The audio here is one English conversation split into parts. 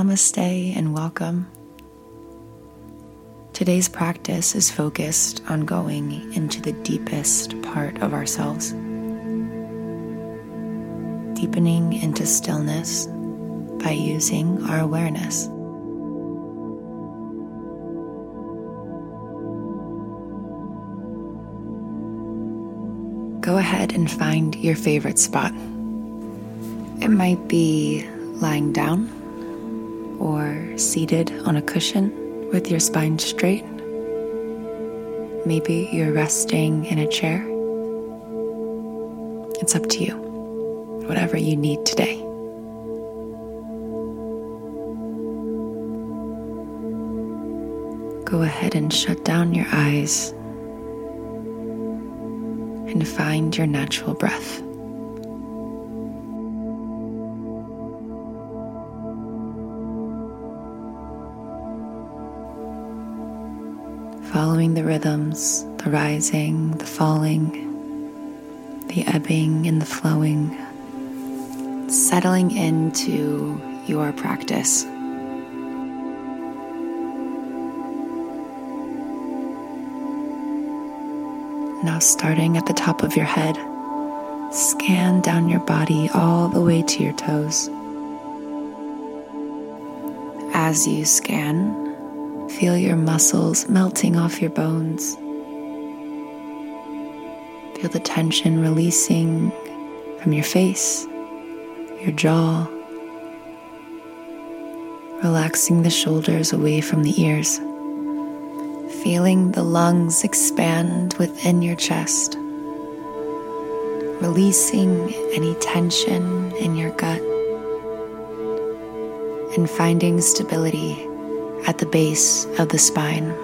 Namaste and welcome. Today's practice is focused on going into the deepest part of ourselves, deepening into stillness by using our awareness. Go ahead and find your favorite spot. It might be lying down or seated on a cushion with your spine straight. Maybe you're resting in a chair. It's up to you, whatever you need today. Go ahead and shut down your eyes and find your natural breath. Following the rhythms, the rising, the falling, the ebbing and the flowing, settling into your practice. Now, starting at the top of your head, scan down your body all the way to your toes. As you scan, feel your muscles melting off your bones. Feel the tension releasing from your face, your jaw, relaxing the shoulders away from the ears. Feeling the lungs expand within your chest, releasing any tension in your gut, and finding stability at the base of the spine.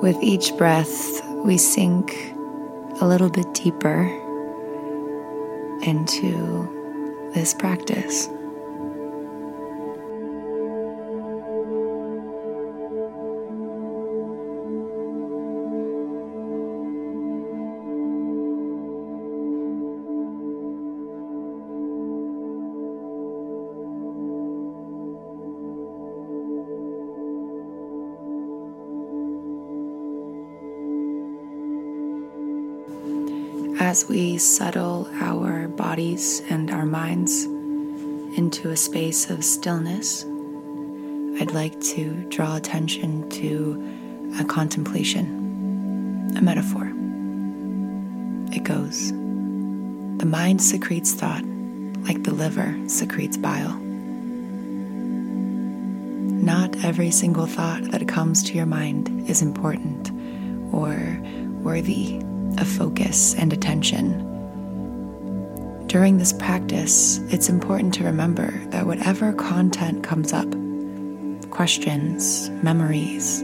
With each breath, we sink a little bit deeper into this practice. As we settle our bodies and our minds into a space of stillness, I'd like to draw attention to a contemplation, a metaphor. It goes The mind secretes thought like the liver secretes bile. Not every single thought that comes to your mind is important or worthy of focus and attention. During this practice, it's important to remember that whatever content comes up questions, memories,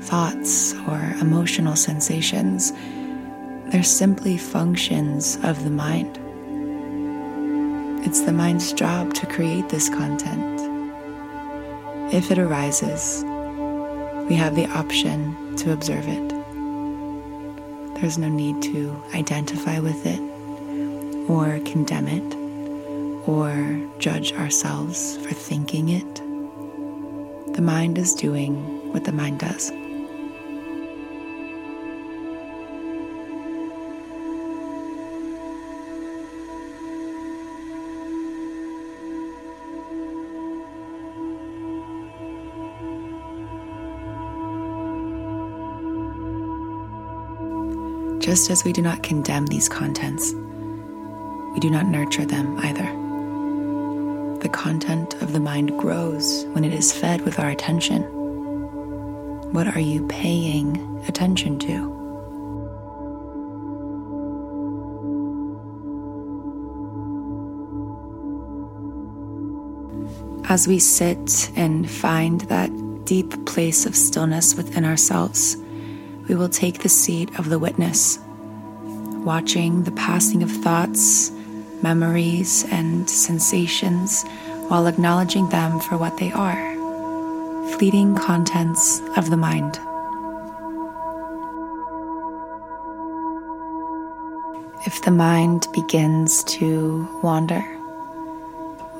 thoughts, or emotional sensations they're simply functions of the mind. It's the mind's job to create this content. If it arises, we have the option to observe it. There's no need to identify with it or condemn it or judge ourselves for thinking it. The mind is doing what the mind does. Just as we do not condemn these contents, we do not nurture them either. The content of the mind grows when it is fed with our attention. What are you paying attention to? As we sit and find that deep place of stillness within ourselves, we will take the seat of the witness, watching the passing of thoughts, memories, and sensations while acknowledging them for what they are fleeting contents of the mind. If the mind begins to wander,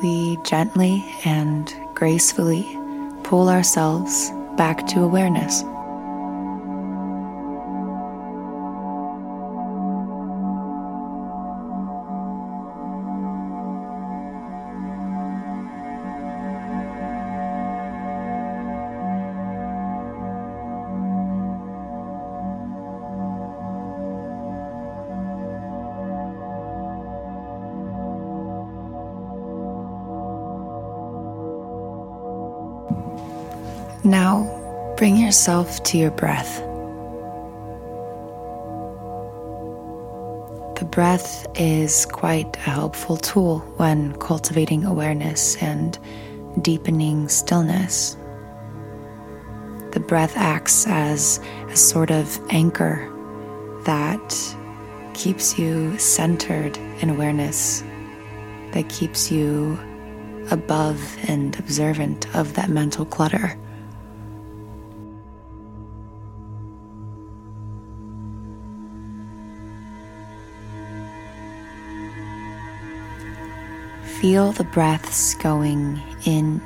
we gently and gracefully pull ourselves back to awareness. Now, bring yourself to your breath. The breath is quite a helpful tool when cultivating awareness and deepening stillness. The breath acts as a sort of anchor that keeps you centered in awareness, that keeps you above and observant of that mental clutter. Feel the breaths going in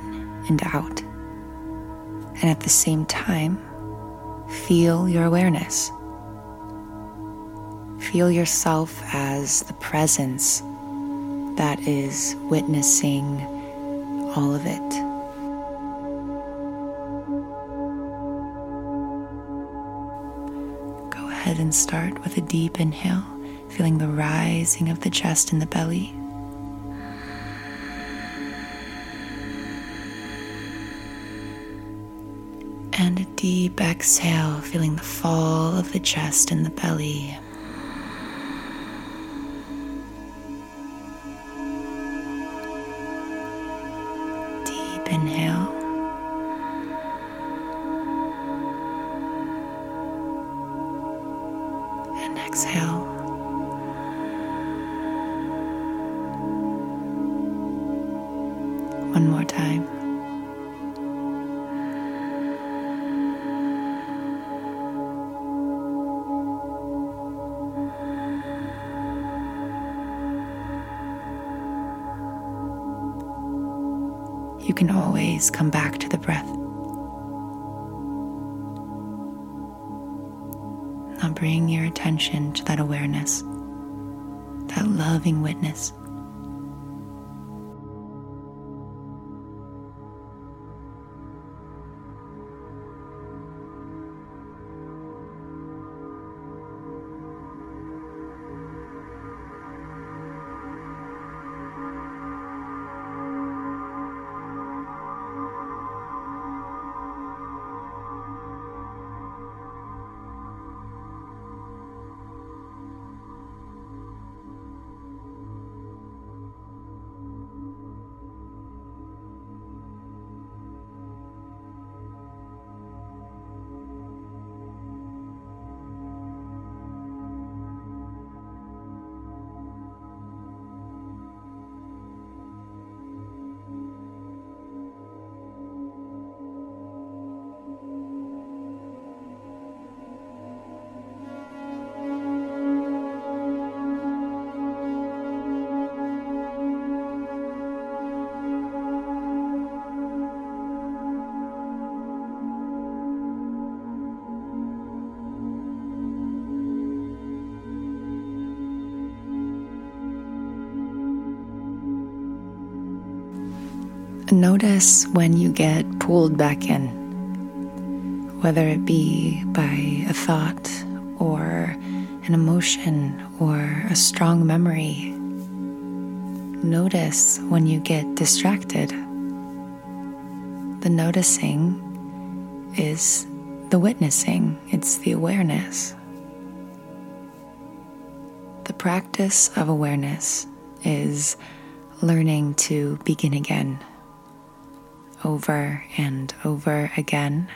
and out. And at the same time, feel your awareness. Feel yourself as the presence that is witnessing all of it. Go ahead and start with a deep inhale, feeling the rising of the chest and the belly. And a deep exhale, feeling the fall of the chest and the belly. Deep inhale. And exhale. One more time. You can always come back to the breath. Now bring your attention to that awareness, that loving witness. Notice when you get pulled back in, whether it be by a thought or an emotion or a strong memory. Notice when you get distracted. The noticing is the witnessing, it's the awareness. The practice of awareness is learning to begin again over and over again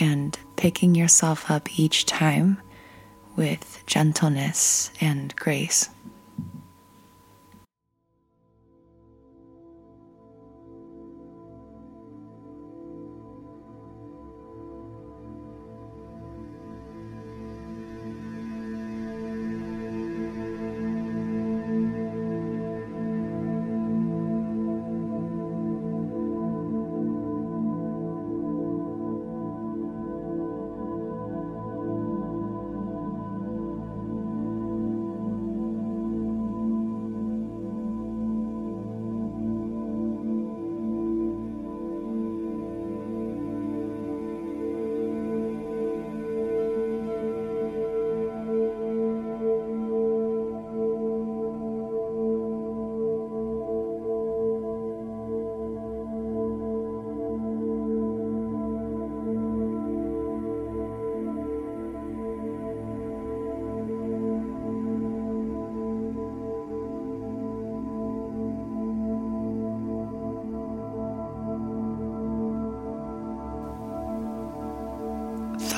and picking yourself up each time with gentleness and grace.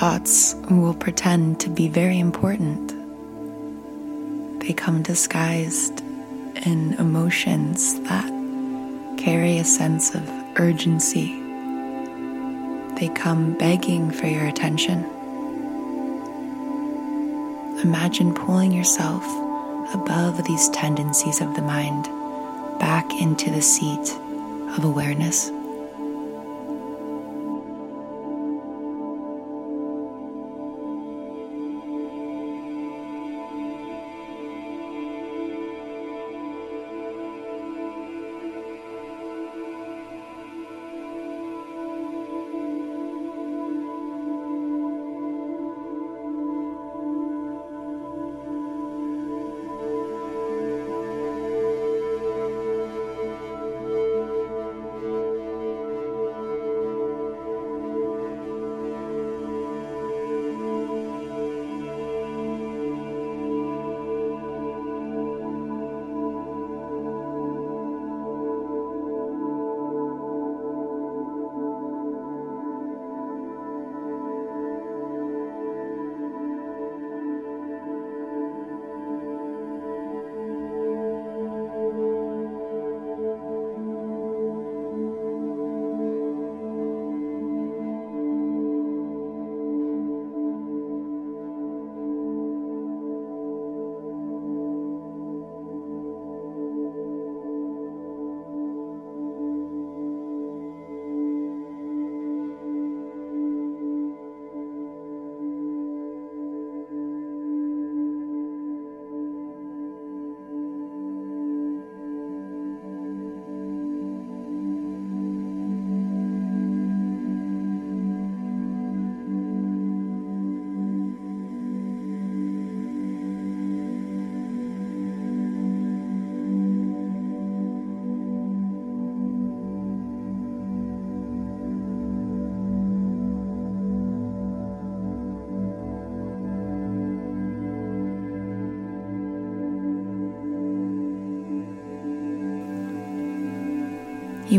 Thoughts will pretend to be very important. They come disguised in emotions that carry a sense of urgency. They come begging for your attention. Imagine pulling yourself above these tendencies of the mind back into the seat of awareness.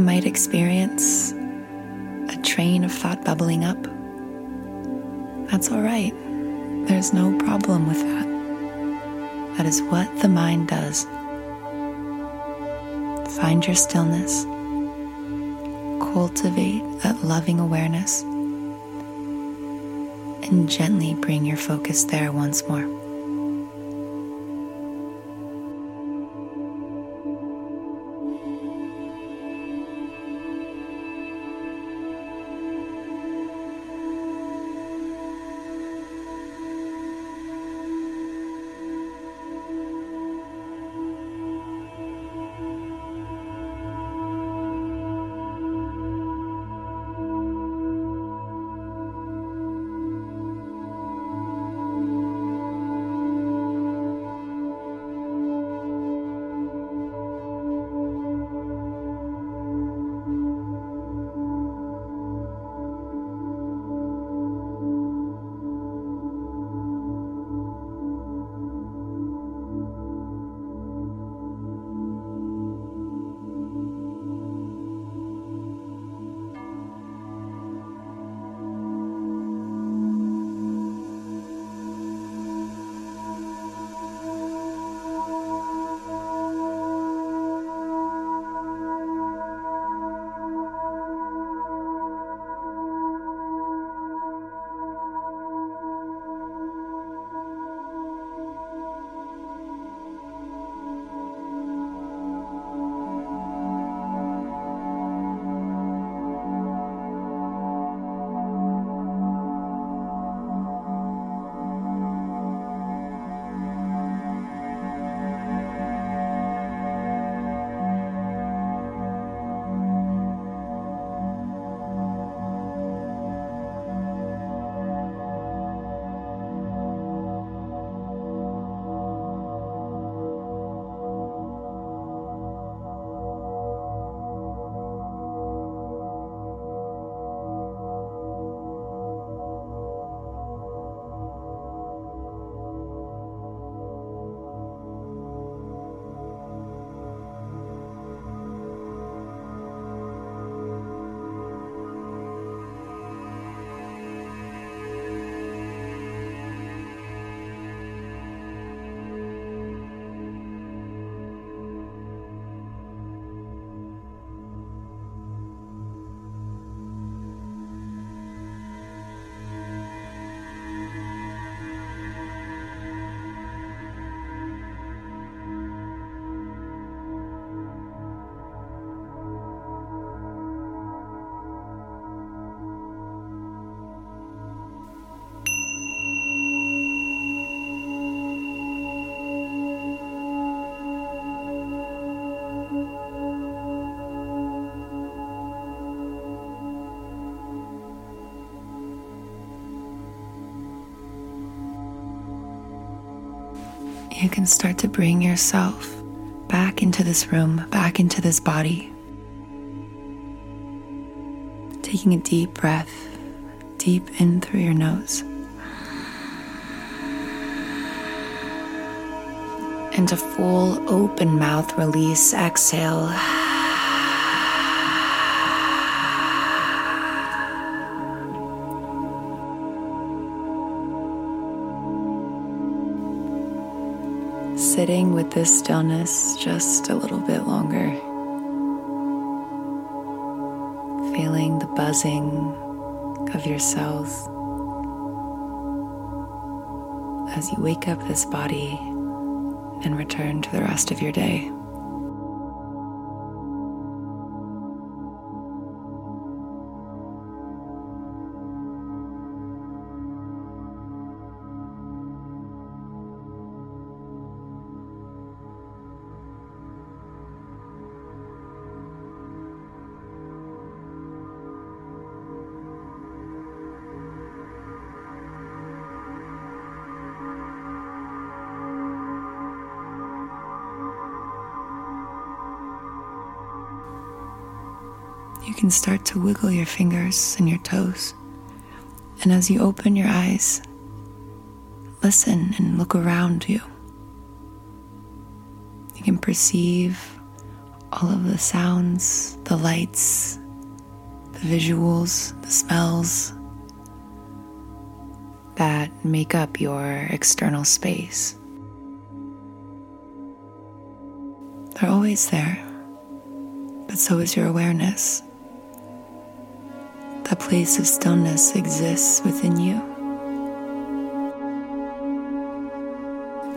You might experience a train of thought bubbling up. That's all right. There's no problem with that. That is what the mind does. Find your stillness, cultivate that loving awareness, and gently bring your focus there once more. You can start to bring yourself back into this room, back into this body. Taking a deep breath, deep in through your nose. And a full open mouth release, exhale. Sitting with this stillness just a little bit longer. Feeling the buzzing of your cells as you wake up this body and return to the rest of your day. Can start to wiggle your fingers and your toes. And as you open your eyes, listen and look around you. You can perceive all of the sounds, the lights, the visuals, the smells that make up your external space. They're always there, but so is your awareness a place of stillness exists within you.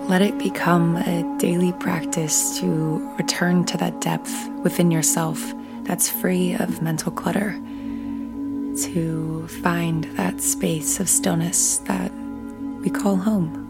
Let it become a daily practice to return to that depth within yourself that's free of mental clutter, to find that space of stillness that we call home.